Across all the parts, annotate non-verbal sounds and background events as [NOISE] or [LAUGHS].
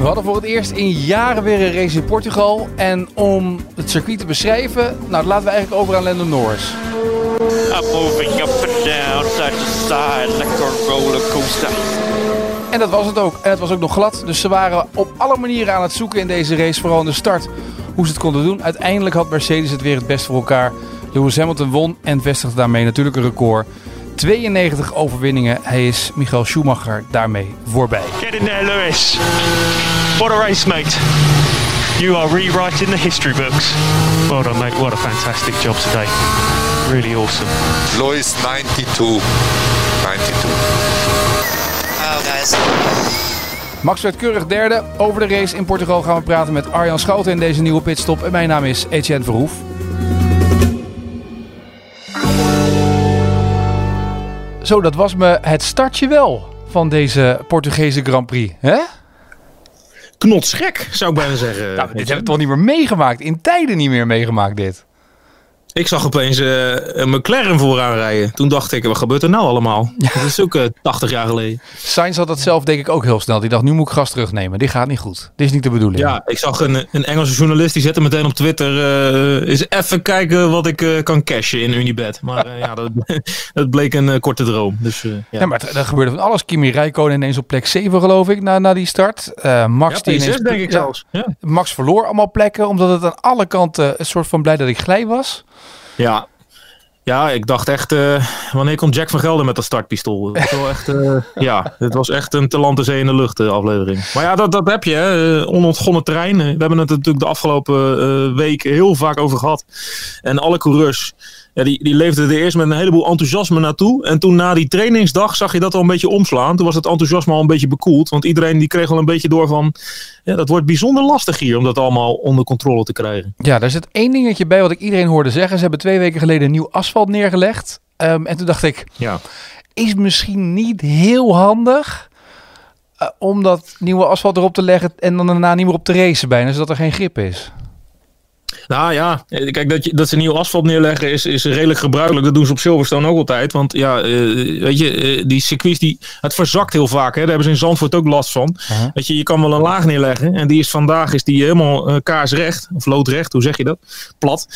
We hadden voor het eerst in jaren weer een race in Portugal. En om het circuit te beschrijven, nou, laten we eigenlijk over aan Lando Norris. I'm moving up and down, side to side, like a roller coaster. En dat was het ook. En het was ook nog glad. Dus ze waren op alle manieren aan het zoeken in deze race. Vooral in de start hoe ze het konden doen. Uiteindelijk had Mercedes het weer het best voor elkaar. Lewis Hamilton won en vestigde daarmee natuurlijk een record. 92 overwinningen. Hij is Michael Schumacher daarmee voorbij. Get in there, Lewis. What a race, mate. You are rewriting the history books. Well done, mate. What a fantastic job today. Really awesome. Lois 92. 92. Oh, guys. Max werd keurig derde. Over de race in Portugal gaan we praten met Arjan Schouten in deze nieuwe pitstop. En mijn naam is Etienne Verhoef. Zo, dat was me het startje wel van deze Portugese Grand Prix. hè? Knotsgek, zou ik bijna zeggen. Nou, dit hebben we toch niet meer meegemaakt. In tijden niet meer meegemaakt dit. Ik zag opeens eh, een McLaren vooraan rijden. Toen dacht ik, wat gebeurt er nou allemaal? Dat is ook eh, 80 jaar geleden. Sainz had dat zelf denk ik ook heel snel. Die dacht, nu moet ik gas terugnemen. Dit gaat niet goed. Dit is niet de bedoeling. Ja, ik zag een, een Engelse journalist die zette meteen op Twitter... eh eens even kijken wat ik eh, kan cashen in Unibet. Maar eh, ja, dat, [LAUGHS] dat bleek een eh, korte droom. Dus, eh, ja. Ja, maar er gebeurde van alles. Kimi Räikkönen ineens op plek 7 geloof ik, na, na die start. Eh, Max, Ja, die P6 ineens- denk ik zelfs. Ja. Max verloor allemaal plekken, omdat het aan alle kanten een soort van blij dat ik glij was. Ja. Ja, ik dacht echt, eh, wanneer komt Jack van Gelder met dat startpistool? Het was wel echt, eh, [LAUGHS] ja, het was echt een te land te zee in de lucht eh, aflevering. Maar ja, dat, dat heb je, hè. onontgonnen terrein. We hebben het natuurlijk de afgelopen week heel vaak over gehad. En alle coureurs, ja, die, die leefden er eerst met een heleboel enthousiasme naartoe. En toen na die trainingsdag zag je dat al een beetje omslaan. Toen was het enthousiasme al een beetje bekoeld. Want iedereen die kreeg al een beetje door van, ja, dat wordt bijzonder lastig hier om dat allemaal onder controle te krijgen. Ja, daar zit één dingetje bij wat ik iedereen hoorde zeggen. Ze hebben twee weken geleden nieuw asfalt neergelegd. Ehm, en toen dacht ik, Ja. is misschien niet heel handig eh, om dat nieuwe asfalt erop te leggen en dan daarna niet meer op te racen bijna, zodat er geen grip is. Nou ja, eh, kijk, dat, je, dat ze nieuw asfalt neerleggen is, is redelijk gebruikelijk. Dat doen ze op Silverstone ook altijd. Want ja, eh, weet je, eh, die circuits, die, het verzakt heel vaak. Hè. Daar hebben ze in Zandvoort ook last van. Uh-huh. Weet je, je kan wel een laag neerleggen. En die is vandaag is die helemaal kaarsrecht. Of loodrecht, hoe zeg je dat? Plat.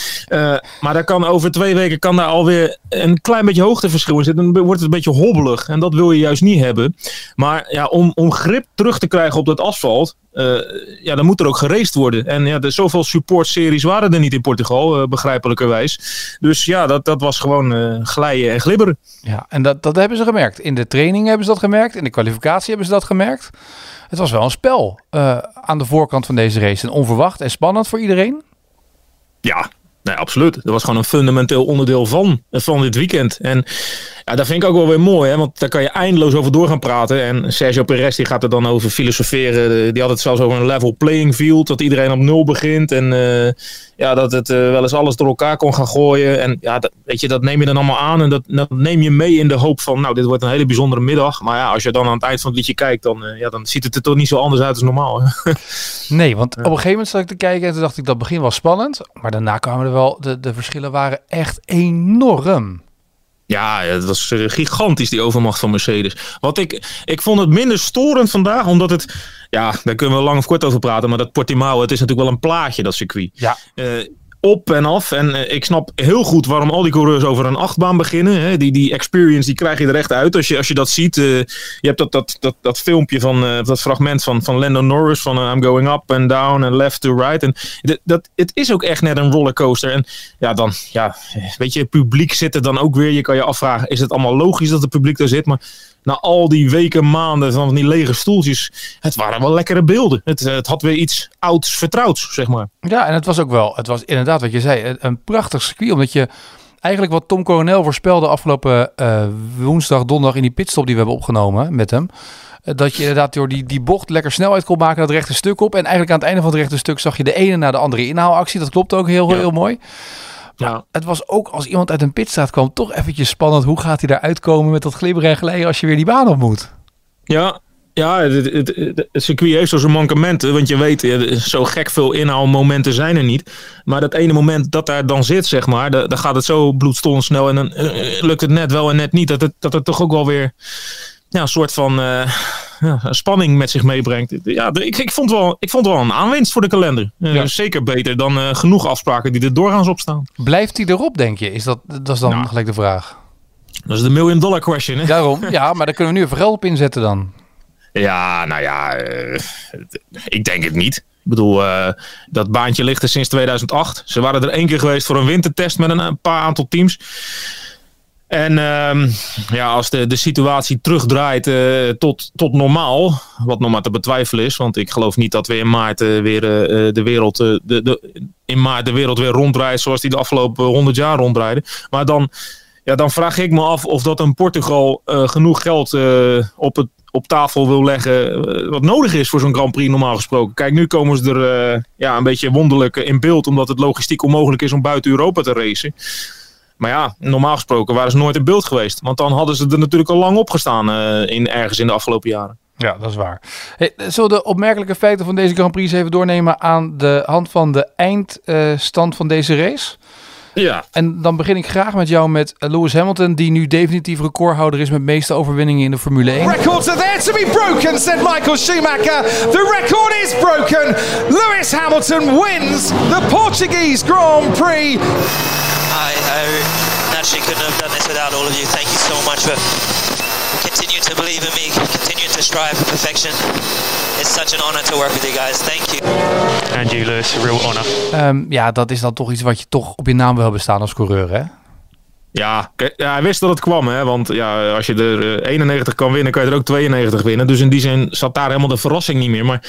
Maar daar kan over twee weken kan daar alweer een klein beetje hoogteverschil in zitten. Dan wordt het een beetje hobbelig. En dat wil je juist niet hebben. Maar ja, om, om grip terug te krijgen op dat asfalt. Eh, ja, dan moet er ook geraced worden. En ja, er zoveel supportseries waren er niet in Portugal, eh, begrijpelijkerwijs. Dus ja, dat, dat was gewoon eh, glijden en glibberen. Ja, en dat, dat hebben ze gemerkt. In de training hebben ze dat gemerkt. In de kwalificatie hebben ze dat gemerkt. Het was wel een spel aan de voorkant van deze race. En onverwacht en spannend voor iedereen. Ja, nee, absoluut. Dat was gewoon een fundamenteel onderdeel van, van dit weekend. En ja, dat vind ik ook wel weer mooi, hè, want daar kan je eindeloos over door gaan praten. En Sergio Perez die gaat er dan over filosoferen. Die had het zelfs over een level playing field, dat iedereen op nul begint. En eh, ja, dat het eh, wel eens alles door elkaar kon gaan gooien. En ja, dat, weet je, dat neem je dan allemaal aan en dat, dat neem je mee in de hoop van, nou, dit wordt een hele bijzondere middag. Maar ja, als je dan aan het eind van het liedje kijkt, dan, eh, ja, dan ziet het er toch niet zo anders uit als normaal. Hè? [LAUGHS] Nee, want op een gegeven moment zat ik te kijken en toen dacht ik dat begin was spannend. Maar daarna kwamen er wel, de, de verschillen waren echt enorm. Ja, het was gigantisch die overmacht van Mercedes. Wat ik, ik vond het minder storend vandaag, omdat het, ja, daar kunnen we lang of kort over praten, maar dat Portimao, het is natuurlijk wel een plaatje, dat circuit. Ja, Eh, op en af. En eh, ik snap heel goed waarom al die coureurs over een achtbaan beginnen. Hè. Die, die experience die krijg je er echt uit als je, als je dat ziet. Eh, je hebt dat, dat, dat, dat filmpje van eh, dat fragment van, van Lando Norris van I'm going up and down and left to right. En dat, het is ook echt net een rollercoaster. En ja, dan, ja, weet je, publiek zit er dan ook weer. Je kan je afvragen, is het allemaal logisch dat het publiek daar zit? Maar na al die weken, maanden van die lege stoeltjes, het waren wel lekkere beelden. Het, eh, het had weer iets ouds vertrouwds, zeg maar. ja, en het was ook wel, het was inderdaad wat je zei, een, een prachtig circuit. Omdat je eigenlijk wat Tom Coronel voorspelde afgelopen eh, woensdag, donderdag in die pitstop die we hebben opgenomen met hem. eh, Dat je inderdaad door die, die bocht lekker snelheid kon maken, dat rechte stuk op. En eigenlijk aan het einde van het rechte stuk zag je de ene na de andere inhaalactie. Dat klopt ook heel, Ja. heel mooi. Ja. Het was ook als iemand uit een pitstraat kwam, toch eventjes spannend. Hoe gaat hij daaruit komen met dat glibberen en glijden als je weer die baan op moet? Ja, ja het, het, het, het circuit heeft zo zijn mankementen. Want je weet, eh, zo gek veel inhaalmomenten zijn er niet. Maar dat ene moment dat daar dan zit, zeg maar, da- dan gaat het zo bloedstollend snel. En dan eh, lukt het net wel en net niet. Dat het, dat het toch ook wel weer ja, een soort van... eh, [LAUGHS] spanning met zich meebrengt. Ja, ik, ik, vond wel, ik vond wel een aanwinst voor de kalender. Eh, Ja. Zeker beter dan eh, genoeg afspraken die er doorgaans op staan. Blijft hij erop, denk je? Is dat, dat is dan Nou. gelijk de vraag. Dat is de million dollar question. Hè? Daarom, ja, maar daar kunnen we nu even geld op inzetten dan. Ja, nou ja, eh, ik denk het niet. Ik bedoel, dat baantje ligt er sinds 2008. Ze waren er één keer geweest voor een wintertest met een, een paar aantal teams. En ehm, ja, als de, de situatie terugdraait eh, tot, tot normaal, wat nog maar te betwijfelen is, want ik geloof niet dat we in maart eh, weer eh, de wereld, de, de, in maart de wereld weer ronddraait zoals die de afgelopen 100 jaar ronddraaide. Maar dan, ja, dan vraag ik me af of dat een Portugal genoeg geld op, het, op tafel wil leggen. wat nodig is voor zo'n Grand Prix normaal gesproken. Kijk, nu komen ze er ja, een beetje wonderlijk in beeld. Omdat het logistiek onmogelijk is om buiten Europa te racen. Maar ja, normaal gesproken waren ze nooit in beeld geweest. Want dan hadden ze er natuurlijk al lang opgestaan eh in, ergens in de afgelopen jaren. Ja, dat is waar. Hey, zullen we de opmerkelijke feiten van deze Grand Prix even doornemen aan de hand van de eindstand van deze race? Ja, En dan begin ik graag met jou met eh, Lewis Hamilton, die nu definitief recordhouder is met de meeste overwinningen in de Formule 1. Records are there to be broken, said Michael Schumacher. The record is broken. Lewis Hamilton wins the Portuguese Grand Prix. I, I naturally couldn't have done this without all of you. Thank you so much for continuing to believe in me, continuing to strive for perfection. It's such an honor to work with you guys. Thank you. And you, Lewis, a real honour. Ehm, ja, dat is dan toch iets wat je toch op je naam wil hebben staan als coureur, hè? Ja, ja, hij wist dat het kwam, hè? want ja, als je er eh, 91 kan winnen, kan je er ook 92 winnen. Dus in die zin zat daar helemaal de verrassing niet meer. Maar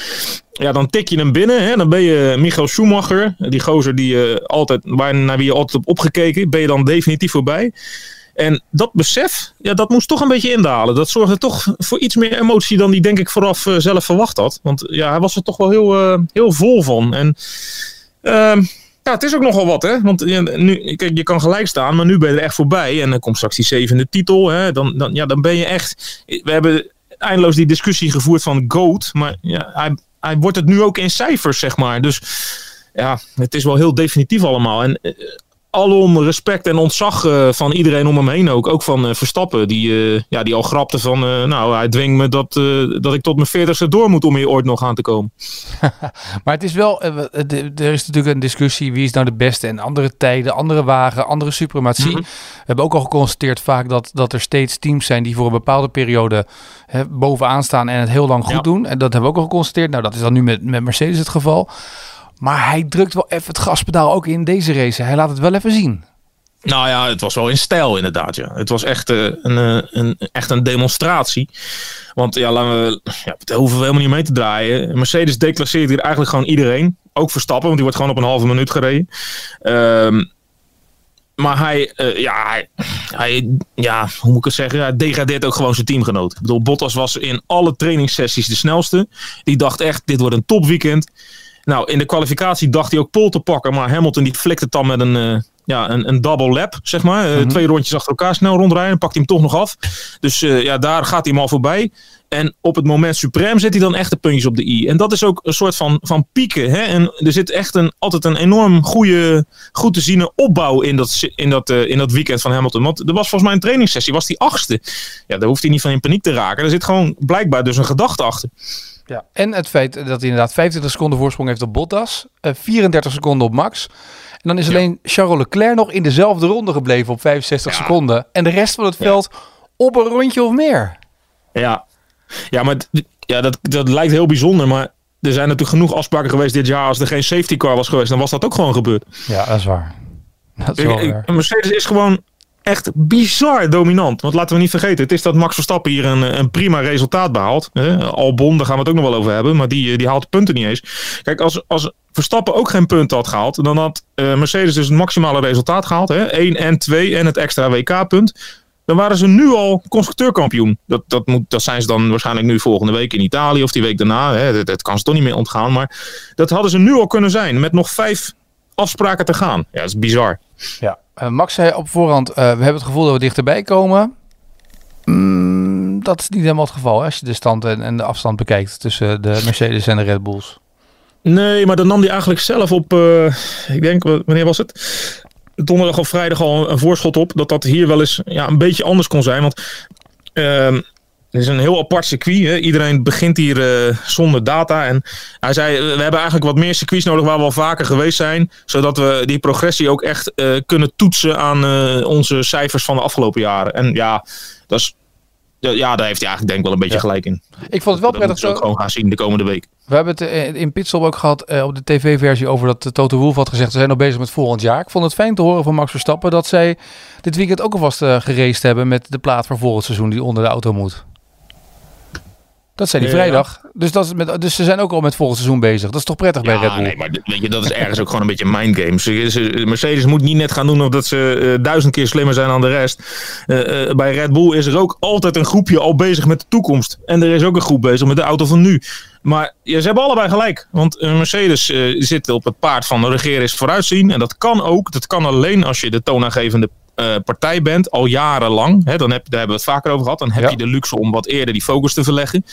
ja, dan tik je hem binnen, hè? dan ben je Michael Schumacher, die gozer die je altijd, waar, naar wie je altijd hebt opgekeken, ben je dan definitief voorbij. En dat besef, ja, dat moest toch een beetje indalen. Dat zorgde toch voor iets meer emotie dan die denk ik vooraf eh, zelf verwacht had. Want ja, hij was er toch wel heel, eh, heel vol van. En ehm, ja, het is ook nogal wat, hè? Want nu, kijk, je kan gelijk staan, maar nu ben je er echt voorbij. En dan komt straks die zevende titel. Hè? Dan, dan, ja, dan ben je echt. We hebben eindeloos die discussie gevoerd van GOAT. Maar ja, hij, hij wordt het nu ook in cijfers, zeg maar. Dus ja, het is wel heel definitief allemaal. En eh, alom respect en ontzag eh, van iedereen om hem heen ook. Ook van eh, Verstappen, die, eh, ja, die al grapte van... nou, hij dwingt me dat, dat ik tot mijn veertigste door moet om hier ooit nog aan te komen. [LAUGHS] Maar het is wel, er is natuurlijk een discussie wie is nou de beste en andere tijden, andere wagen, andere suprematie. Mhm. We hebben ook al geconstateerd vaak dat, dat er steeds teams zijn die voor een bepaalde periode hè, bovenaan staan en het heel lang goed Ja. doen. En dat hebben we ook al geconstateerd. Nou, dat is dan nu met, met Mercedes het geval. Maar hij drukt wel even het gaspedaal ook in deze race. Hij laat het wel even zien. Nou ja, het was wel in stijl inderdaad. Ja. Het was echt, eh, een, eh, een, echt een demonstratie. Want ja, laten we, ja, daar hoeven we helemaal niet mee te draaien. Mercedes declasseert hier eigenlijk gewoon iedereen. Ook Verstappen, want die wordt gewoon op een halve minuut gereden. Ehm, maar hij, eh, ja, hij, hij, ja, hoe moet ik het zeggen? Hij degradeert ook gewoon zijn teamgenoot. Ik bedoel, Bottas was in alle trainingssessies de snelste. Die dacht echt, dit wordt een topweekend. Nou, in de kwalificatie dacht hij ook pol te pakken. Maar Hamilton die flikt het dan met een, eh, ja, een, een double lap, zeg maar. Eh, Twee rondjes achter elkaar snel rondrijden. Pakt hij hem toch nog af. Dus eh, ja, daar gaat hij hem al voorbij. En op het moment suprem zet hij dan echt de puntjes op de i. En dat is ook een soort van, van pieken. Hè? En er zit echt een, altijd een enorm goede, goed te zien opbouw in dat, in, dat, in dat weekend van Hamilton. Want er was volgens mij een trainingssessie, was die achtste. Ja, daar hoeft hij niet van in paniek te raken. Er zit gewoon blijkbaar dus een gedachte achter. Ja. En het feit dat hij inderdaad 25 seconden voorsprong heeft op Bottas, eh, 34 seconden op Max. En dan is alleen Charles Leclerc nog in dezelfde ronde gebleven op 65 Ja. seconden. En de rest van het veld op een rondje of meer. Ja, ja maar ja, dat, dat lijkt heel bijzonder. Maar er zijn natuurlijk genoeg afspraken geweest dit jaar. Als er geen safety car was geweest, dan was dat ook gewoon gebeurd. Ja, dat is waar. Dat is Ik- ik- Mercedes is gewoon echt bizar dominant. Want laten we niet vergeten, het is dat Max Verstappen hier een, een prima resultaat behaalt. Hè? Albon, daar gaan we het ook nog wel over hebben. Maar die, die haalt punten niet eens. Kijk, als, als Verstappen ook geen punten had gehaald, dan had eh, Mercedes dus het maximale resultaat gehaald. Hè? 1 en 2 en het extra WK-punt. Dan waren ze nu al constructeurkampioen. Dat, dat, moet, dat zijn ze dan waarschijnlijk nu volgende week in Italië of die week daarna. Hè? Dat, dat kan ze toch niet meer ontgaan. Maar dat hadden ze nu al kunnen zijn. Met nog vijf afspraken te gaan. Ja, dat is bizar. Ja. Eh, Max zei op voorhand, eh, we hebben het gevoel dat we dichterbij komen. Mm, dat is niet helemaal het geval hè, als je de stand en, en de afstand bekijkt tussen de Mercedes en de Red Bulls. Nee, maar dan nam hij eigenlijk zelf op, eh, ik denk, wa- wanneer was het? Donderdag of vrijdag al een voorschot op. Dat dat hier wel eens ja, een beetje anders kon zijn. Want ehm, het is een heel apart circuit. Hè. Iedereen begint hier uh, zonder data. En hij zei, we hebben eigenlijk wat meer circuits nodig waar we al vaker geweest zijn. Zodat we die progressie ook echt uh, kunnen toetsen aan uh, onze cijfers van de afgelopen jaren. En ja, dat is ja, daar heeft hij eigenlijk denk ik wel een beetje gelijk in. Ik vond het wel prettig. Dat ook gewoon gaan zien de komende week. We hebben het eh, in Pitstop ook gehad op de tv-versie over dat Toto Wolff had gezegd... ze zijn nog bezig met volgend jaar. Ik vond het fijn te horen van Max Verstappen dat zij dit weekend ook alvast uh, hebben... met de plaat voor volgend seizoen die onder de auto moet. Dat zei die vrijdag. Dus, dat is met, dus ze zijn ook al met volgend seizoen bezig. Dat is toch prettig ja, bij Red Bull? nee, maar weet je, dat is ergens ook gewoon een beetje mindgames. Mercedes moet niet net gaan doen of dat ze uh, duizend keer slimmer zijn dan de rest. Uh, uh, bij Red Bull is er ook altijd een groepje al bezig met de toekomst. En er is ook een groep bezig met de auto van nu. Maar ja, ze hebben allebei gelijk. Want Mercedes zit op het paard van regeren is vooruitzien. En dat kan ook. Dat kan alleen als je de toonaangevende uh, partij bent, al jarenlang, hè, dan heb, daar hebben we het vaker over gehad, dan heb ja. je de luxe om wat eerder die focus te verleggen.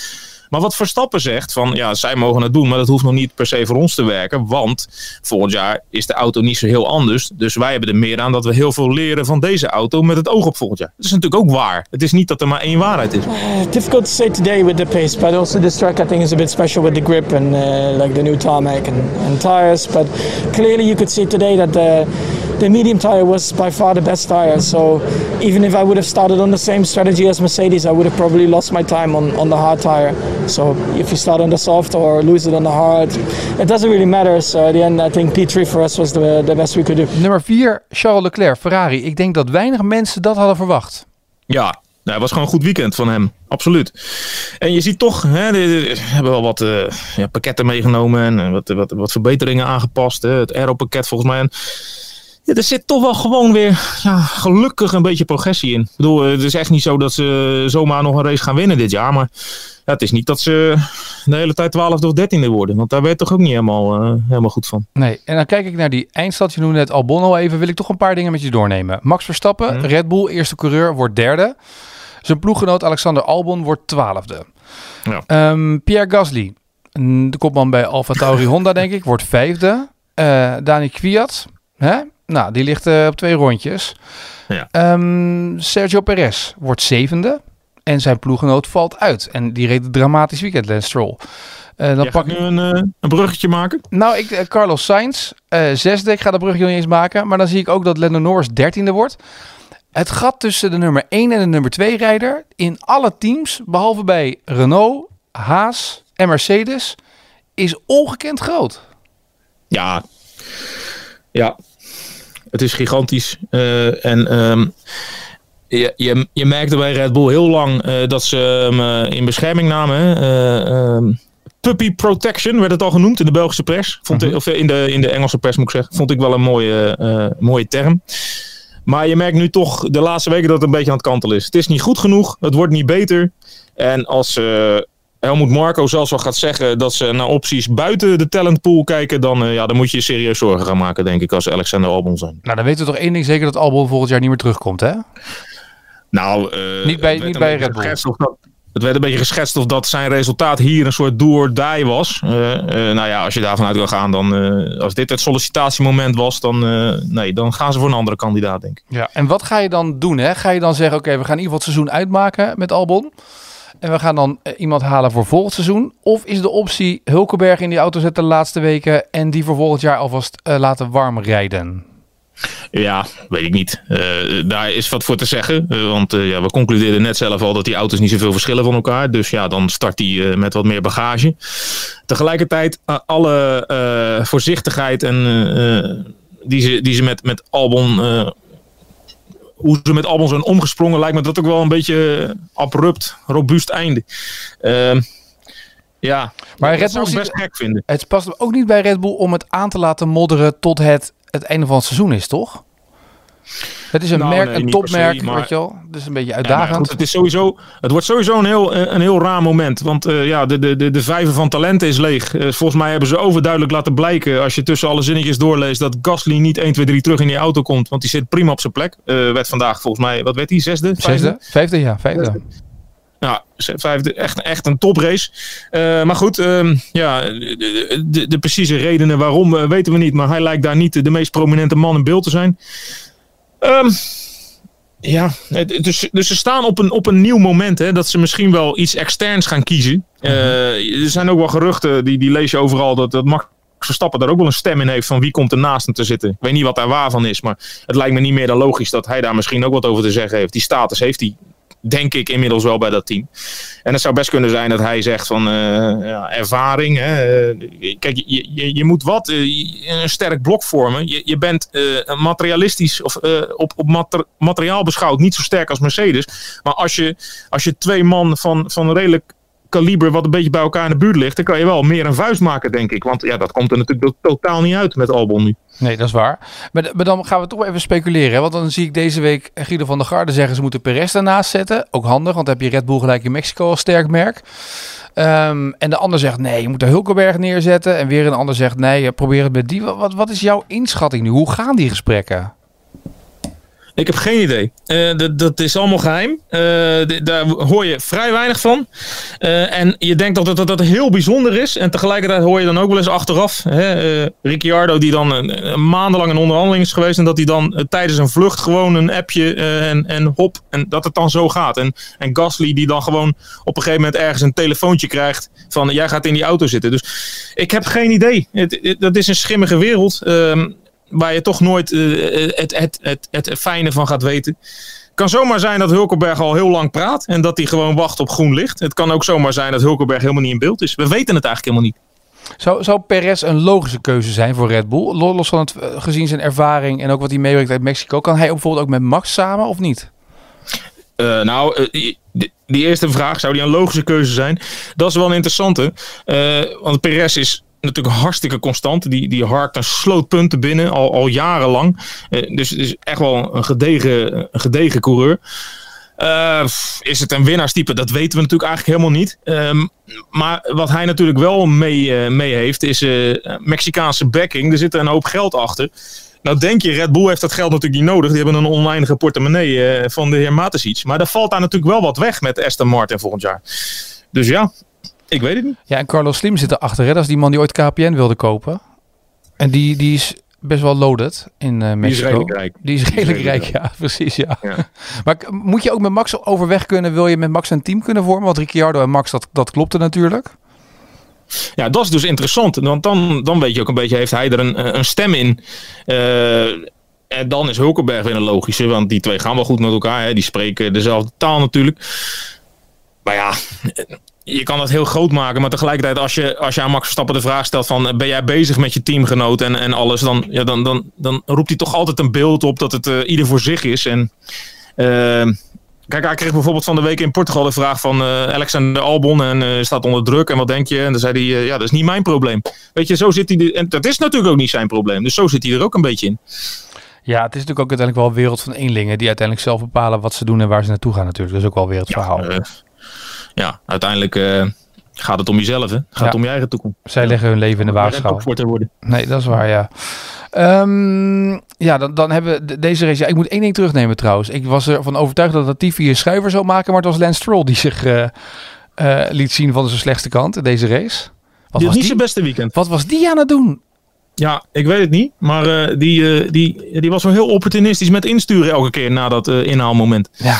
Maar wat Verstappen zegt, van ja, zij mogen het doen, maar dat hoeft nog niet per se voor ons te werken. Want volgend jaar is de auto niet zo heel anders. Dus wij hebben er meer aan dat we heel veel leren van deze auto met het oog op volgend jaar. Dat is natuurlijk ook waar. Het is niet dat er maar één waarheid is. Uh, difficult to say today with the pace, but also this track I think is a bit special with the grip and uh, like the new tarmac and, and tires. But clearly you could see today that the, the medium tire was by far the best tire. So even if I would have started on the same strategy as Mercedes, I would have probably lost my time on, on the hard tire. So if you start on the soft or lose it on the hard, it doesn't really matter. So at the end, I think P3 for us was the, the best we could do. Nummer 4, Charles Leclerc, Ferrari. Ik denk dat weinig mensen dat hadden verwacht. Ja, nou, het was gewoon een goed weekend van hem. Absoluut. En je ziet toch, hè, we hebben wel wat uh, ja, pakketten meegenomen en wat, wat, wat verbeteringen aangepast. Hè. Het Aero-pakket volgens mij. En ja, er zit toch wel gewoon weer ja, gelukkig een beetje progressie in. Ik bedoel, het is echt niet zo dat ze zomaar nog een race gaan winnen dit jaar. Maar ja, het is niet dat ze de hele tijd 12 of 13e worden. Want daar werd toch ook niet helemaal, uh, helemaal goed van. Nee, en dan kijk ik naar die eindstad. Je noemde net Albon al even. Wil ik toch een paar dingen met je doornemen. Max Verstappen, mm. Red Bull, eerste coureur, wordt derde. Zijn ploeggenoot Alexander Albon wordt twaalfde. Ja. Um, Pierre Gasly, de kopman bij Alfa Tauri Honda denk ik, wordt vijfde. Uh, Dani Kwiat, hè? Nou, die ligt uh, op twee rondjes. Ja. Um, Sergio Perez wordt zevende. En zijn ploeggenoot valt uit. En die reed een dramatisch weekend, Lance Stroll. Uh, dan pak ik nu een, uh, een bruggetje maken? Nou, ik, uh, Carlos Sainz, zesde. Ik ga dat bruggetje nog eens maken. Maar dan zie ik ook dat Lando Norris dertiende wordt. Het gat tussen de nummer 1 en de nummer 2 rijder in alle teams, behalve bij Renault, Haas en Mercedes, is ongekend groot. Ja, ja. het is gigantisch. en um, je, je, je merkte bij Red Bull heel lang uh, dat ze hem uh, in bescherming namen. Uh, puppy protection werd het al genoemd in de Belgische pers. Vond ik, of in de, in de Engelse pers moet ik zeggen. Vond ik wel een mooie, mooie term. Maar je merkt nu toch de laatste weken dat het een beetje aan het kantelen is. Het is niet goed genoeg. Het wordt niet beter. En als Helmoet Marco zelfs wel gaat zeggen dat ze naar opties buiten de talentpool kijken, dan, uh, ja, dan moet je je serieus zorgen gaan maken, denk ik, als Alexander Albon zijn. Nou, dan weten we toch één ding zeker dat Albon volgend jaar niet meer terugkomt, hè? Nou, uh, niet bij, niet bij Red Bull. Dat, het werd een beetje geschetst of dat zijn resultaat hier een soort do-or-die was. Uh, nou ja, als je daarvan uit wil gaan, dan als dit het sollicitatiemoment was, dan, nee, dan gaan ze voor een andere kandidaat, denk ik. Ja, en wat ga je dan doen? Hè? Ga je dan zeggen, oké, okay, we gaan in ieder geval het seizoen uitmaken met Albon? En we gaan dan iemand halen voor volgend seizoen? Of is de optie Hulkenberg in die auto zetten de laatste weken en die voor volgend jaar alvast laten warm rijden? Ja, weet ik niet. Uh, daar is wat voor te zeggen. Uh, want uh, ja, we concludeerden net zelf al dat die auto's niet zoveel verschillen van elkaar. Dus ja, dan start die met wat meer bagage. Tegelijkertijd alle voorzichtigheid en, die, ze, die ze met, met Albon hoe ze met Albon zijn omgesprongen, lijkt me dat ook wel een beetje abrupt, robuust einde. Uh, ja, maar Red Bull best gek vinden. Het past ook niet bij Red Bull om het aan te laten modderen tot het, het einde van het seizoen is, toch? Het is een nou, merk, nee, een topmerk, se, maar- weet je wel. Dus een beetje Ja, uitdagend. goed, het, is sowieso, het wordt sowieso een heel, een heel raar moment. Want eh, ja, de, de, de, de vijver van talenten is leeg. Eh, volgens mij hebben ze overduidelijk laten blijken, als je tussen alle zinnetjes doorleest, dat Gasly niet 1, 2, 3 terug in die auto komt. Want die zit prima op zijn plek. Eh, werd vandaag volgens mij, wat werd hij? Zesde? Vijfde? Zesde? Vijfde, ja, vijfde. Ja, echt, echt een toprace. Eh, maar goed, ehm, ja, de, de, de precieze redenen waarom eh, weten we niet. Maar hij lijkt daar niet de, de meest prominente man in beeld te zijn. Ehm, Ja, dus, dus ze staan op een, op een nieuw moment. Hè, dat ze misschien wel iets externs gaan kiezen. Eh, er zijn ook wel geruchten, die, die lees je overal, dat, dat Max Verstappen daar ook wel een stem in heeft van wie komt er naast hem te zitten. Ik weet niet wat daar waar van is, maar het lijkt me niet meer dan logisch dat hij daar misschien ook wat over te zeggen heeft. Die status heeft hij, denk ik, inmiddels wel bij dat team. En het zou best kunnen zijn dat hij zegt van eh, ja, ervaring. Hè, eh, kijk, je, je, je moet wat, eh, een sterk blok vormen. Je, je bent materialistisch of op, op mater- materiaal beschouwd niet zo sterk als Mercedes. Maar als je, als je twee man van, van redelijk kaliber wat een beetje bij elkaar in de buurt ligt, dan kan je wel meer een vuist maken, denk ik. Want ja, dat komt er natuurlijk totaal niet uit met Albon nu. Nee, dat is waar. Maar, dan gaan we toch even speculeren. Want dan zie ik deze week Guido van der Garde zeggen... ze moeten Perez daarnaast zetten. Ook handig, want dan heb je Red Bull gelijk in Mexico als sterk merk. Ehm, en de ander zegt nee, je moet de Hulkenberg neerzetten. En weer een ander zegt nee, probeer het met die. Wat, wat is jouw inschatting nu? Hoe gaan die gesprekken? Ik heb geen idee. Eh, dat, dat is allemaal geheim. Eh, daar hoor je vrij weinig van. Eh, en je denkt dat dat het heel bijzonder is. En tegelijkertijd hoor je dan ook wel eens achteraf. Hè, Ricciardo die dan een, maandenlang in onderhandeling is geweest. En dat hij dan tijdens een vlucht gewoon een appje en, en hop. En dat het dan zo gaat. En, en Gasly die dan gewoon op een gegeven moment ergens een telefoontje krijgt. Van jij gaat in die auto zitten. Dus ik heb geen idee. Het- dat is een schimmige wereld. Ehm, waar je toch nooit eh, het, het, het, het fijne van gaat weten. kan zomaar zijn dat Hulkenberg al heel lang praat en dat hij gewoon wacht op groen licht. Het kan ook zomaar zijn dat Hulkenberg helemaal niet in beeld is. We weten het eigenlijk helemaal niet. Zou, zou Perez een logische keuze zijn voor Red Bull? Lo- Los van het, eh, gezien zijn ervaring en ook wat hij meebrengt uit Mexico. Kan hij bijvoorbeeld ook met Max samen of niet? Eh, nou, eh, die, die eerste vraag, zou die een logische keuze zijn? Dat is wel een interessante. Eh, want Perez is natuurlijk hartstikke constant. Die, die een sloot punten binnen, al, al jarenlang. Eh, dus is echt wel een gedegen, gedegen coureur. Eh, is het een winnaarstype? Dat weten we natuurlijk eigenlijk helemaal niet. Ehm, maar wat hij natuurlijk wel mee, eh, mee heeft, is Mexicaanse backing. Er zit er een hoop geld achter. Nou denk je, Red Bull heeft dat geld natuurlijk niet nodig. Die hebben een oneindige portemonnee van de heer Matesic. Maar daar valt daar natuurlijk wel wat weg met Aston Martin volgend jaar. Dus ja, ik weet het niet. Ja, en Carlos Slim zit erachter. Hè? Dat is die man die ooit KPN wilde kopen. En die, die is best wel loaded in eh, Mexico. redelijk rijk. Die is redelijk rijk, ja, [LAUGHS] precies. Ja. Maar k- moet je ook met Max overweg kunnen? Wil je met Max een team kunnen vormen? Want Ricciardo en Max, dat, dat klopte natuurlijk. Ja, dat is dus interessant. Want dan, dan weet je ook een beetje, heeft hij er een, een stem in. Eh, en dan is Hulkenberg weer een logische, want die twee gaan wel goed met elkaar. Hè. Die spreken dezelfde taal natuurlijk. Maar ja, je kan dat heel groot maken. Maar tegelijkertijd, als je, als je aan Max Verstappen de vraag stelt van... ben jij bezig met je teamgenoot en, en alles... Dan, ja, dan, dan, dan roept hij toch altijd een beeld op dat het eh, ieder voor zich is. En... eh, Kijk, hij kreeg bijvoorbeeld van de week in Portugal de vraag van eh, Alexander Albon en eh, staat onder druk en wat denk je? En dan zei hij, eh, ja, dat is niet mijn probleem. Weet je, zo zit hij, er- en dat is natuurlijk ook niet zijn probleem. Dus zo zit hij er ook een beetje in. Ja, het is natuurlijk ook uiteindelijk wel een wereld van eenlingen. Die uiteindelijk zelf bepalen wat ze doen en waar ze naartoe gaan natuurlijk. Dat is ook wel weer het verhaal. Eh, ja, uiteindelijk eh, gaat het om jezelf, hè? Gaat het om je eigen toekomst. Zij leggen hun leven in de waagschaal. worden. Nee, dat is waar, ja. Ehm, ja, dan, dan hebben we de- deze race... Ja, ik moet één ding terugnemen trouwens. Ik was ervan overtuigd dat Latifi een schuiver zou maken... maar het was Lance Stroll die zich eh, eh, liet zien van zijn slechtste kant in deze race. Wat was niet zijn beste weekend. wat was die aan het doen? Ja, ik weet het niet. Maar die, die, die was wel heel opportunistisch met insturen elke keer na dat inhaalmoment. Ja,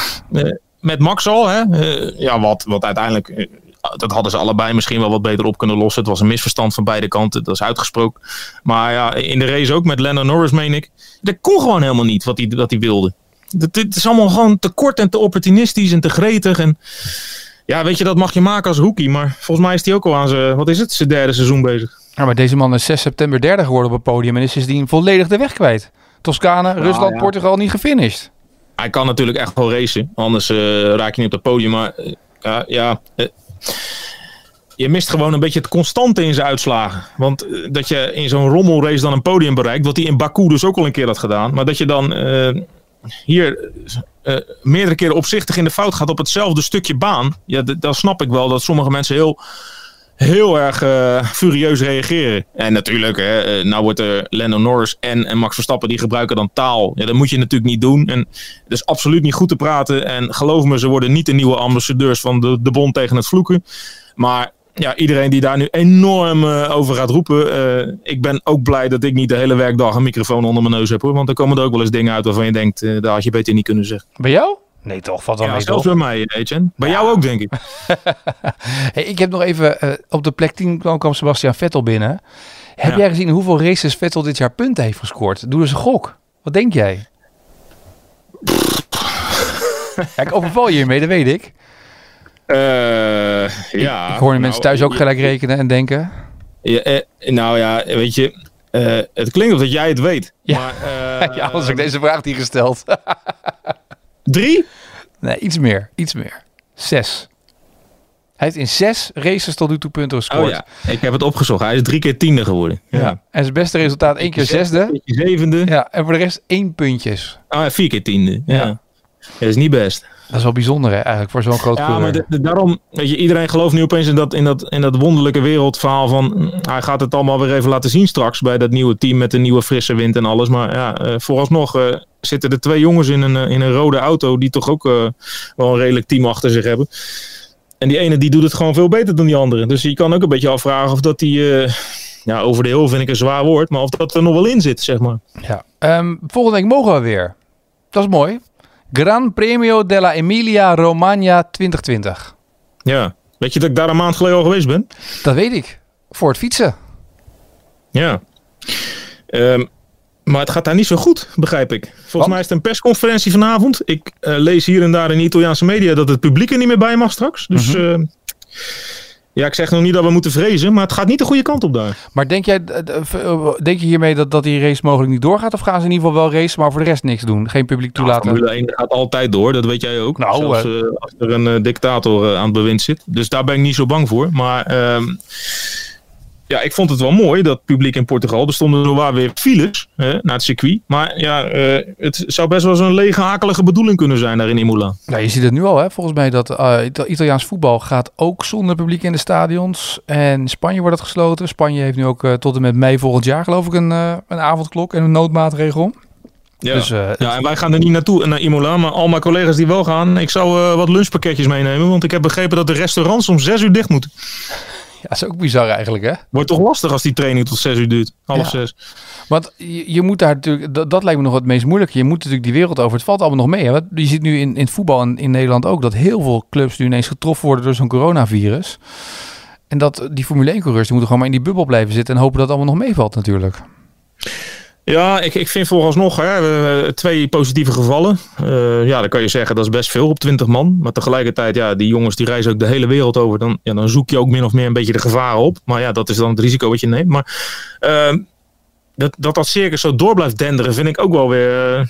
met Max al, hè? Eh, ja, wat, wat uiteindelijk. eh, dat hadden ze allebei misschien wel wat beter op kunnen lossen. Het was een misverstand van beide kanten, dat is uitgesproken. Maar ja, in de race ook met Lennon Norris, meen ik. Dat kon gewoon helemaal niet wat hij, wat hij wilde. Het, het is allemaal gewoon te kort en te opportunistisch en te gretig. En ja, weet je, dat mag je maken als rookie. Maar volgens mij is hij ook al aan zijn, wat is het, zijn derde seizoen bezig. Ja, maar deze man is 6 september derde geworden op het podium... en is sindsdien volledig de weg kwijt. Toscane, Rusland, ja. Portugal niet gefinished. Hij kan natuurlijk echt wel racen. Anders eh, raak je niet op het podium. Maar eh, ja, eh, je mist gewoon een beetje het constante in zijn uitslagen. Want dat je in zo'n rommelrace dan een podium bereikt. Wat hij in Baku dus ook al een keer had gedaan. Maar dat je dan hier meerdere keren opzichtig in de fout gaat op hetzelfde stukje baan. Ja, d- dan snap ik wel dat sommige mensen heel heel erg eh, furieus reageren. En natuurlijk, hè, eh, nou wordt er Lando Norris en, en Max Verstappen die gebruiken dan taal. Ja, dat moet je natuurlijk niet doen. En het is absoluut niet goed te praten. En geloof me, ze worden niet de nieuwe ambassadeurs van de, de bond tegen het vloeken. Maar ja, iedereen die daar nu enorm eh, over gaat roepen. eh, ik ben ook blij dat ik niet de hele werkdag een microfoon onder mijn neus heb hoor. Want dan komen er ook wel eens dingen uit waarvan je denkt, eh daar had je beter niet kunnen zeggen. Bij jou? Nee, toch? Valt wel Ja, mee, zelfs bij mij, eh, Etienne. Bij jou ook, denk ik. [LAUGHS] Hey, ik heb nog even... eh, op de plek 10 kwam, Sebastian Vettel binnen. Heb Ja. jij gezien hoeveel races Vettel dit jaar punten heeft gescoord? Doe eens een gok. Wat denk jij? [LAUGHS] ja, ik overval je hiermee, dat weet ik. Eh, ja, ik hoor de mensen thuis ook gelijk rekenen en denken. Ja, eh, nou ja, weet je, eh, het klinkt of dat jij het weet. Ja. Maar, eh, [LAUGHS] ja, anders heb ik deze vraag niet gesteld. Drie? nee, iets meer. Iets meer. Zes. Hij heeft in zes races tot nu toe punten gescoord. Oh ja, ik heb het opgezocht. Hij is drie keer tiende geworden. Ja. Ja. En zijn beste resultaat één keer zesde. Een keer zevende. Ja, en voor de rest één puntjes. Oh, ja, vier keer tiende. Ja. Ja. Dat is niet best. Dat is wel bijzonder hè, eigenlijk voor zo'n groot Ja, coureur. maar de- de- daarom, weet je, iedereen gelooft nu opeens in dat, in, dat, in dat wonderlijke wereldverhaal van, mm, hij gaat het allemaal weer even laten zien straks bij dat nieuwe team met de nieuwe frisse wind en alles. Maar ja, eh, vooralsnog eh, zitten er twee jongens in een, eh, in een rode auto die toch ook eh, wel een redelijk team achter zich hebben. En die ene die doet het gewoon veel beter dan die andere. Dus je kan ook een beetje afvragen of dat die, eh, ja, over de heel vind ik een zwaar woord, maar of dat er nog wel in zit, zeg maar. Ja. Ehm, volgende week mogen we weer. Dat is mooi. Gran Premio della Emilia Romagna 2020. Ja. Weet je dat ik daar een maand geleden al geweest ben? Dat weet ik. Voor het fietsen. Ja. Ehm, maar het gaat daar niet zo goed, begrijp ik. Volgens Want? mij is het een persconferentie vanavond. Ik eh, lees hier en daar in de Italiaanse media dat het publiek er niet meer bij mag straks. Dus Mhm. eh, ja, ik zeg nog niet dat we moeten vrezen, maar het gaat niet de goede kant op daar. Maar denk, jij, eh, denk je hiermee dat, dat die race mogelijk niet doorgaat? Of gaan ze in ieder geval wel racen, maar voor de rest niks doen? Geen publiek toelaten? Formule 1 gaat altijd door, dat weet jij ook. Nou, Zelfs als er een dictator aan het bewind zit. Dus daar ben ik niet zo bang voor. Maar ehm, ja, ik vond het wel mooi, dat publiek in Portugal. Er stonden er waar weer files hè, naar het circuit. Maar ja, eh, het zou best wel zo'n lege, akelige bedoeling kunnen zijn daar in Imola. Ja, je ziet het nu al, hè? volgens mij dat Ita- Italiaans voetbal gaat ook zonder publiek in de stadions. En Spanje wordt het gesloten. Spanje heeft nu ook eh, tot en met mei volgend jaar geloof ik een, een avondklok en een noodmaatregel. Ja. Dus ja, en wij gaan er niet naartoe, naar Imola. Maar al mijn collega's die wel gaan, ik zou wat lunchpakketjes meenemen. Want ik heb begrepen dat de restaurants om 6 uur dicht moeten. Ja, dat is ook bizar eigenlijk hè. Wordt toch lastig als die training tot 6 uur duurt. Half Ja. zes. Want je, je moet daar natuurlijk, dat, dat lijkt me nog het meest moeilijke. Je moet natuurlijk die wereld over. Het valt allemaal nog mee. Hè? Je ziet nu in, in het voetbal en in Nederland ook dat heel veel clubs nu ineens getroffen worden door zo'n coronavirus. En dat die Formule 1 coureurs die moeten gewoon maar in die bubbel blijven zitten en hopen dat het allemaal nog meevalt natuurlijk. Ja, ik, ik vind vooralsnog hè, eh, twee positieve gevallen. Eh, ja, dan kan je zeggen dat is best veel op 20 man. Maar tegelijkertijd, ja, die jongens die reizen ook de hele wereld over. Dan, ja, dan zoek je ook min of meer een beetje de gevaren op. Maar ja, dat is dan het risico wat je neemt. Maar ehm, dat, dat dat circus zo door blijft denderen, vind ik ook wel weer...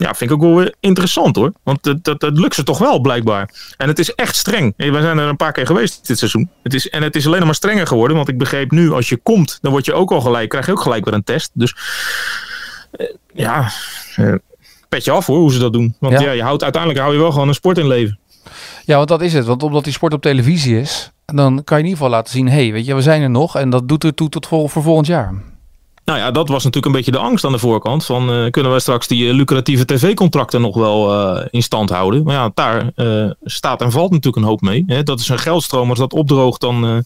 ja, vind ik ook wel weer interessant hoor. Want dat, dat, dat lukt ze toch wel blijkbaar. En het is echt streng. We zijn er een paar keer geweest dit seizoen. Het is, en het is alleen nog maar strenger geworden. Want ik begreep nu, als je komt, dan word je ook al gelijk, krijg je ook gelijk weer een test. Dus eh, ja, eh, petje af hoor, hoe ze dat doen. Want Ja. ja. je houdt, uiteindelijk hou je wel gewoon een sport in leven. Ja, want dat is het. Want omdat die sport op televisie is, dan kan je in ieder geval laten zien, hé, hey, weet je, we zijn er nog. En dat doet er toe tot vol, voor volgend jaar. Nou ja, dat was natuurlijk een beetje de angst aan de voorkant. Van eh, kunnen wij straks die eh, lucratieve tv-contracten nog wel eh, in stand houden? Maar ja, daar staat en valt natuurlijk een hoop mee. Hè? Dat is een geldstroom. Als dat opdroogt, dan,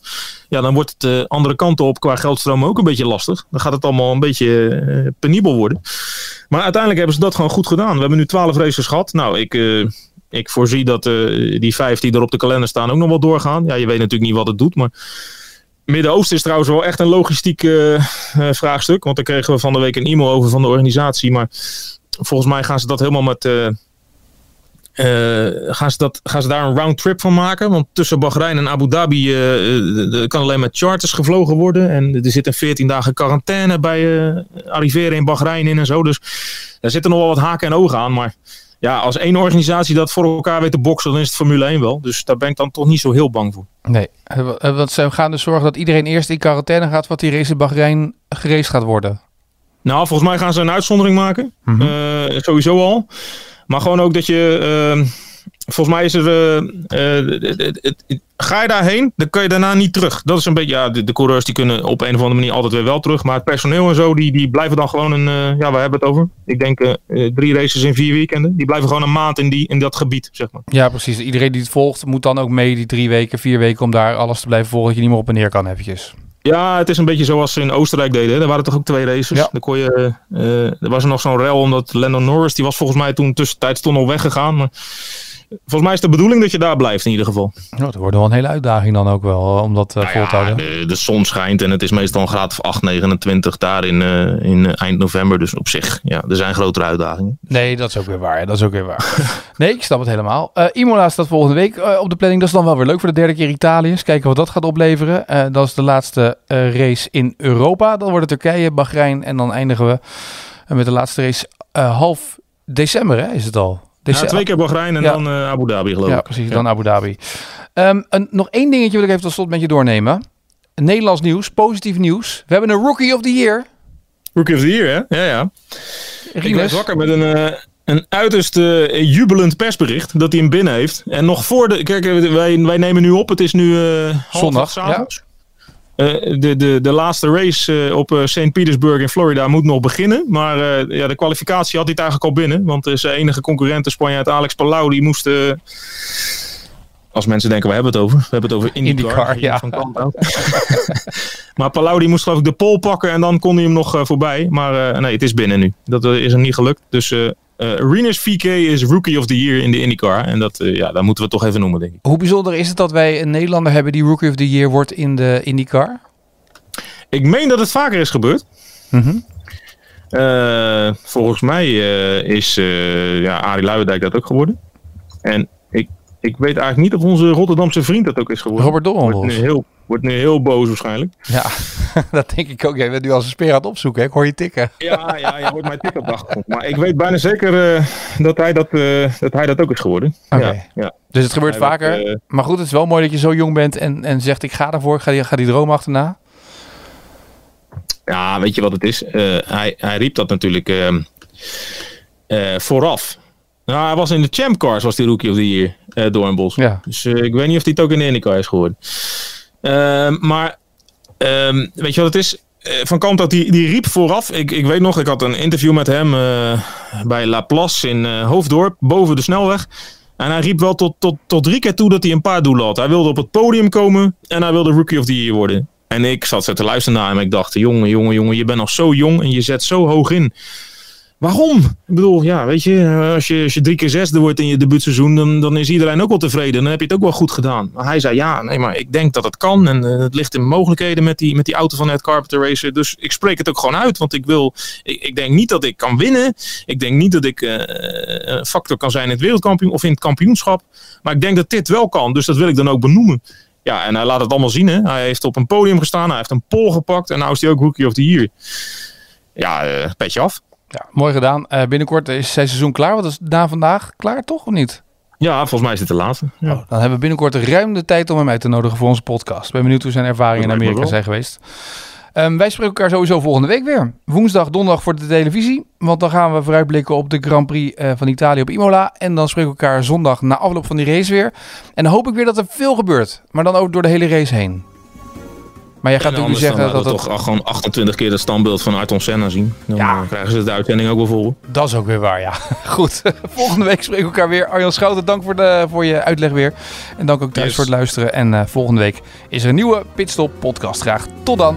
ja, dan wordt het de andere kant op qua geldstroom ook een beetje lastig. Dan gaat het allemaal een beetje penibel worden. Maar uiteindelijk hebben ze dat gewoon goed gedaan. We hebben nu twaalf races gehad. Nou, ik, ik voorzie dat die vijf die er op de kalender staan ook nog wel doorgaan. Ja, je weet natuurlijk niet wat het doet, maar... Midden-Oosten is trouwens wel echt een logistiek eh, eh, vraagstuk. Want daar kregen we van de week een e-mail over van de organisatie. Maar volgens mij gaan ze dat helemaal met. eh, gaan, ze dat, gaan ze daar een round trip van maken? Want tussen Bahrein en Abu Dhabi kan alleen met charters gevlogen worden. En er zit een 14 dagen quarantaine bij arriveren in Bahrein in en zo. Dus daar zitten nog wel wat haken en ogen aan. Maar ja, als één organisatie dat voor elkaar weet te boksen, dan is het Formule 1 wel. Dus daar ben ik dan toch niet zo heel bang voor. Nee, eh, eh, want ze gaan dus zorgen dat iedereen eerst in quarantaine gaat, wat die race in Bahrein geraced gaat worden. Nou, volgens mij gaan ze een uitzondering maken. Mhm. Eh, sowieso al. Maar gewoon ook dat je. Volgens mij is er. eh, eh, het- ga je daarheen, dan kan je daarna niet terug. Dat is een beetje. Ja, de, de coureurs die kunnen op een of andere manier altijd weer wel terug. Maar het personeel en zo, die, die blijven dan gewoon een. eh, ja, waar hebben we het over? Ik denk drie races in vier weekenden. Die blijven gewoon een maand in, die, in dat gebied, zeg maar. Ja, precies. Iedereen die het volgt moet dan ook mee die drie weken, vier weken om daar alles te blijven volgen. Dat je niet meer op en neer kan eventjes. Ja, het is een beetje zoals ze in Oostenrijk deden. Hè. Daar waren toch ook twee races. Ja. Dan kon je, er was er nog zo'n rel omdat Lando Norris, die was volgens mij toen tussentijds toch nog weggegaan. Maar volgens mij is de bedoeling dat je daar blijft in ieder geval. Nou, dat wordt wel een hele uitdaging dan ook wel, om dat eh, vol te Nou houden. de, de zon schijnt en het is meestal een graad of 8, 29 daar in, eh, in eh, eind november. Dus op zich, ja, er zijn grotere uitdagingen. Nee, dat is ook weer waar. Dat is ook weer waar. [LAUGHS] Nee, ik snap het helemaal. Imola staat volgende week op de planning. Dat is dan wel weer leuk voor de derde keer Italië. Eens kijken wat dat gaat opleveren. Dat is de laatste race in Europa. Dan wordt het Turkije, Bahrein en dan eindigen we met de laatste race half december, hè, is het al? Ja, Dece- twee keer Bahrein en Ja. dan eh, Abu Dhabi geloof Ja, ik. precies. Dan Abu Dhabi. Ehm, een, nog één dingetje wil ik even tot slot met je doornemen. Nederlands nieuws, positief nieuws. We hebben een Rookie of the Year. Rookie of the Year, hè? Ja, ja. Ik werd wakker met een, eh, een uiterst eh, jubelend persbericht dat hij hem binnen heeft. En nog voor de... Kijk, eh, wij, wij nemen nu op. Het is nu eh half Zondag, avonds. Eh, de, de, de laatste race eh, op eh, St. Petersburg in Florida moet nog beginnen. Maar eh, ja, de kwalificatie had hij het eigenlijk al binnen. Want eh, zijn enige concurrent, de Spanjaard Alex Palau, die moest... eh, als mensen denken, we hebben het over. We hebben het over IndyCar. IndyCar, ja. Van [LAUGHS] maar Palau die moest geloof ik de pole pakken en dan kon hij hem nog eh, voorbij. Maar eh, nee, het is binnen nu. Dat eh, is hem niet gelukt. Dus eh, Rinus VK is Rookie of the Year in de IndyCar. En dat, eh, ja, dat moeten we toch even noemen, denk ik. Hoe bijzonder is het dat wij een Nederlander hebben die Rookie of the Year wordt in de IndyCar? Ik meen dat het vaker is gebeurd. Mhm. Eh, volgens mij is ja, Arie Luijendijk dat ook geworden. En ik, weet eigenlijk niet of onze Rotterdamse vriend dat ook is geworden. Robert Wordt nu heel, wordt nu heel boos waarschijnlijk. Ja, [LAUGHS] dat denk ik ook. Jij bent nu als een speer aan het opzoeken. hè? Ik hoor je tikken. Ja, ja, je hoort mij tik op de achtergrond. Maar ik weet bijna zeker eh, dat, hij dat, eh, dat hij dat ook is geworden. Oké. Ja, ja. Dus het gebeurt Hij wordt, vaker. eh, maar goed, het is wel mooi dat je zo jong bent en, en zegt ik ga ervoor. Ik ga die, ga die droom achterna. Ja, weet je wat het is? Eh, hij, hij riep dat natuurlijk ehm, eh, vooraf. Nou, hij was in de Champ Cars, was die Rookie of the Year, eh Doornbos. Ja. Dus eh, ik weet niet of hij het ook in de IndyCar is geworden. Ehm, maar ehm, weet je wat het is? Eh, Van Kant dat die, die riep vooraf. Ik, ik weet nog, ik had een interview met hem bij La Place in Hoofddorp, boven de snelweg. En hij riep wel tot, tot, tot drie keer toe dat hij een paar doelen had. Hij wilde op het podium komen en hij wilde Rookie of the Year worden. En ik zat te luisteren naar hem en ik dacht, jongen, jongen, jongen, je bent nog zo jong en je zet zo hoog in. Waarom? Ik bedoel, ja, weet je, eh, als je, als je drie keer zesde wordt in je debuutseizoen, dan, dan is iedereen ook wel tevreden. Dan heb je het ook wel goed gedaan. Maar hij zei, ja, nee, maar ik denk dat het kan. En eh, het ligt in mogelijkheden met die, met die auto van Ed Carpenter Racer. Dus ik spreek het ook gewoon uit. Want ik wil, ik, denk niet dat ik kan winnen. Ik denk niet dat ik eh, een factor kan zijn in het wereldkampioen of in het kampioenschap. Maar ik denk dat dit wel kan. Dus dat wil ik dan ook benoemen. Ja, en hij laat het allemaal zien. Hè. Hij heeft op een podium gestaan. Hij heeft een pol gepakt. En nou is hij ook Rookie of the Year. Ja, eh, petje af. Ja, mooi gedaan. Eh, binnenkort is zijn seizoen klaar. Wat is na vandaag? Klaar toch of niet? Ja, volgens mij is dit de laatste. Ja. Oh, dan hebben we binnenkort ruim de tijd om hem uit te nodigen voor onze podcast. Ik ben benieuwd hoe zijn ervaringen in Amerika zijn geweest. Ehm, wij spreken elkaar sowieso volgende week weer. Woensdag, donderdag voor de televisie. Want dan gaan we vooruitblikken op de Grand Prix eh, van Italië op Imola. En dan spreken we elkaar zondag na afloop van die race weer. En dan hoop ik weer dat er veel gebeurt. Maar dan ook door de hele race heen. Maar jij gaat natuurlijk zeggen dat het... we toch gewoon 28 keer het standbeeld van Ayrton Senna zien. Dan Ja. eh, krijgen ze de uitzending ook wel vol. Dat is ook weer waar, ja. [LAUGHS] Goed. [LAUGHS] Volgende week spreken we elkaar weer. Arjan Schouten, dank voor, de, voor je uitleg weer. En dank ook thuis Yes. voor het luisteren. En eh, volgende week is er een nieuwe Pitstop podcast. Graag tot dan.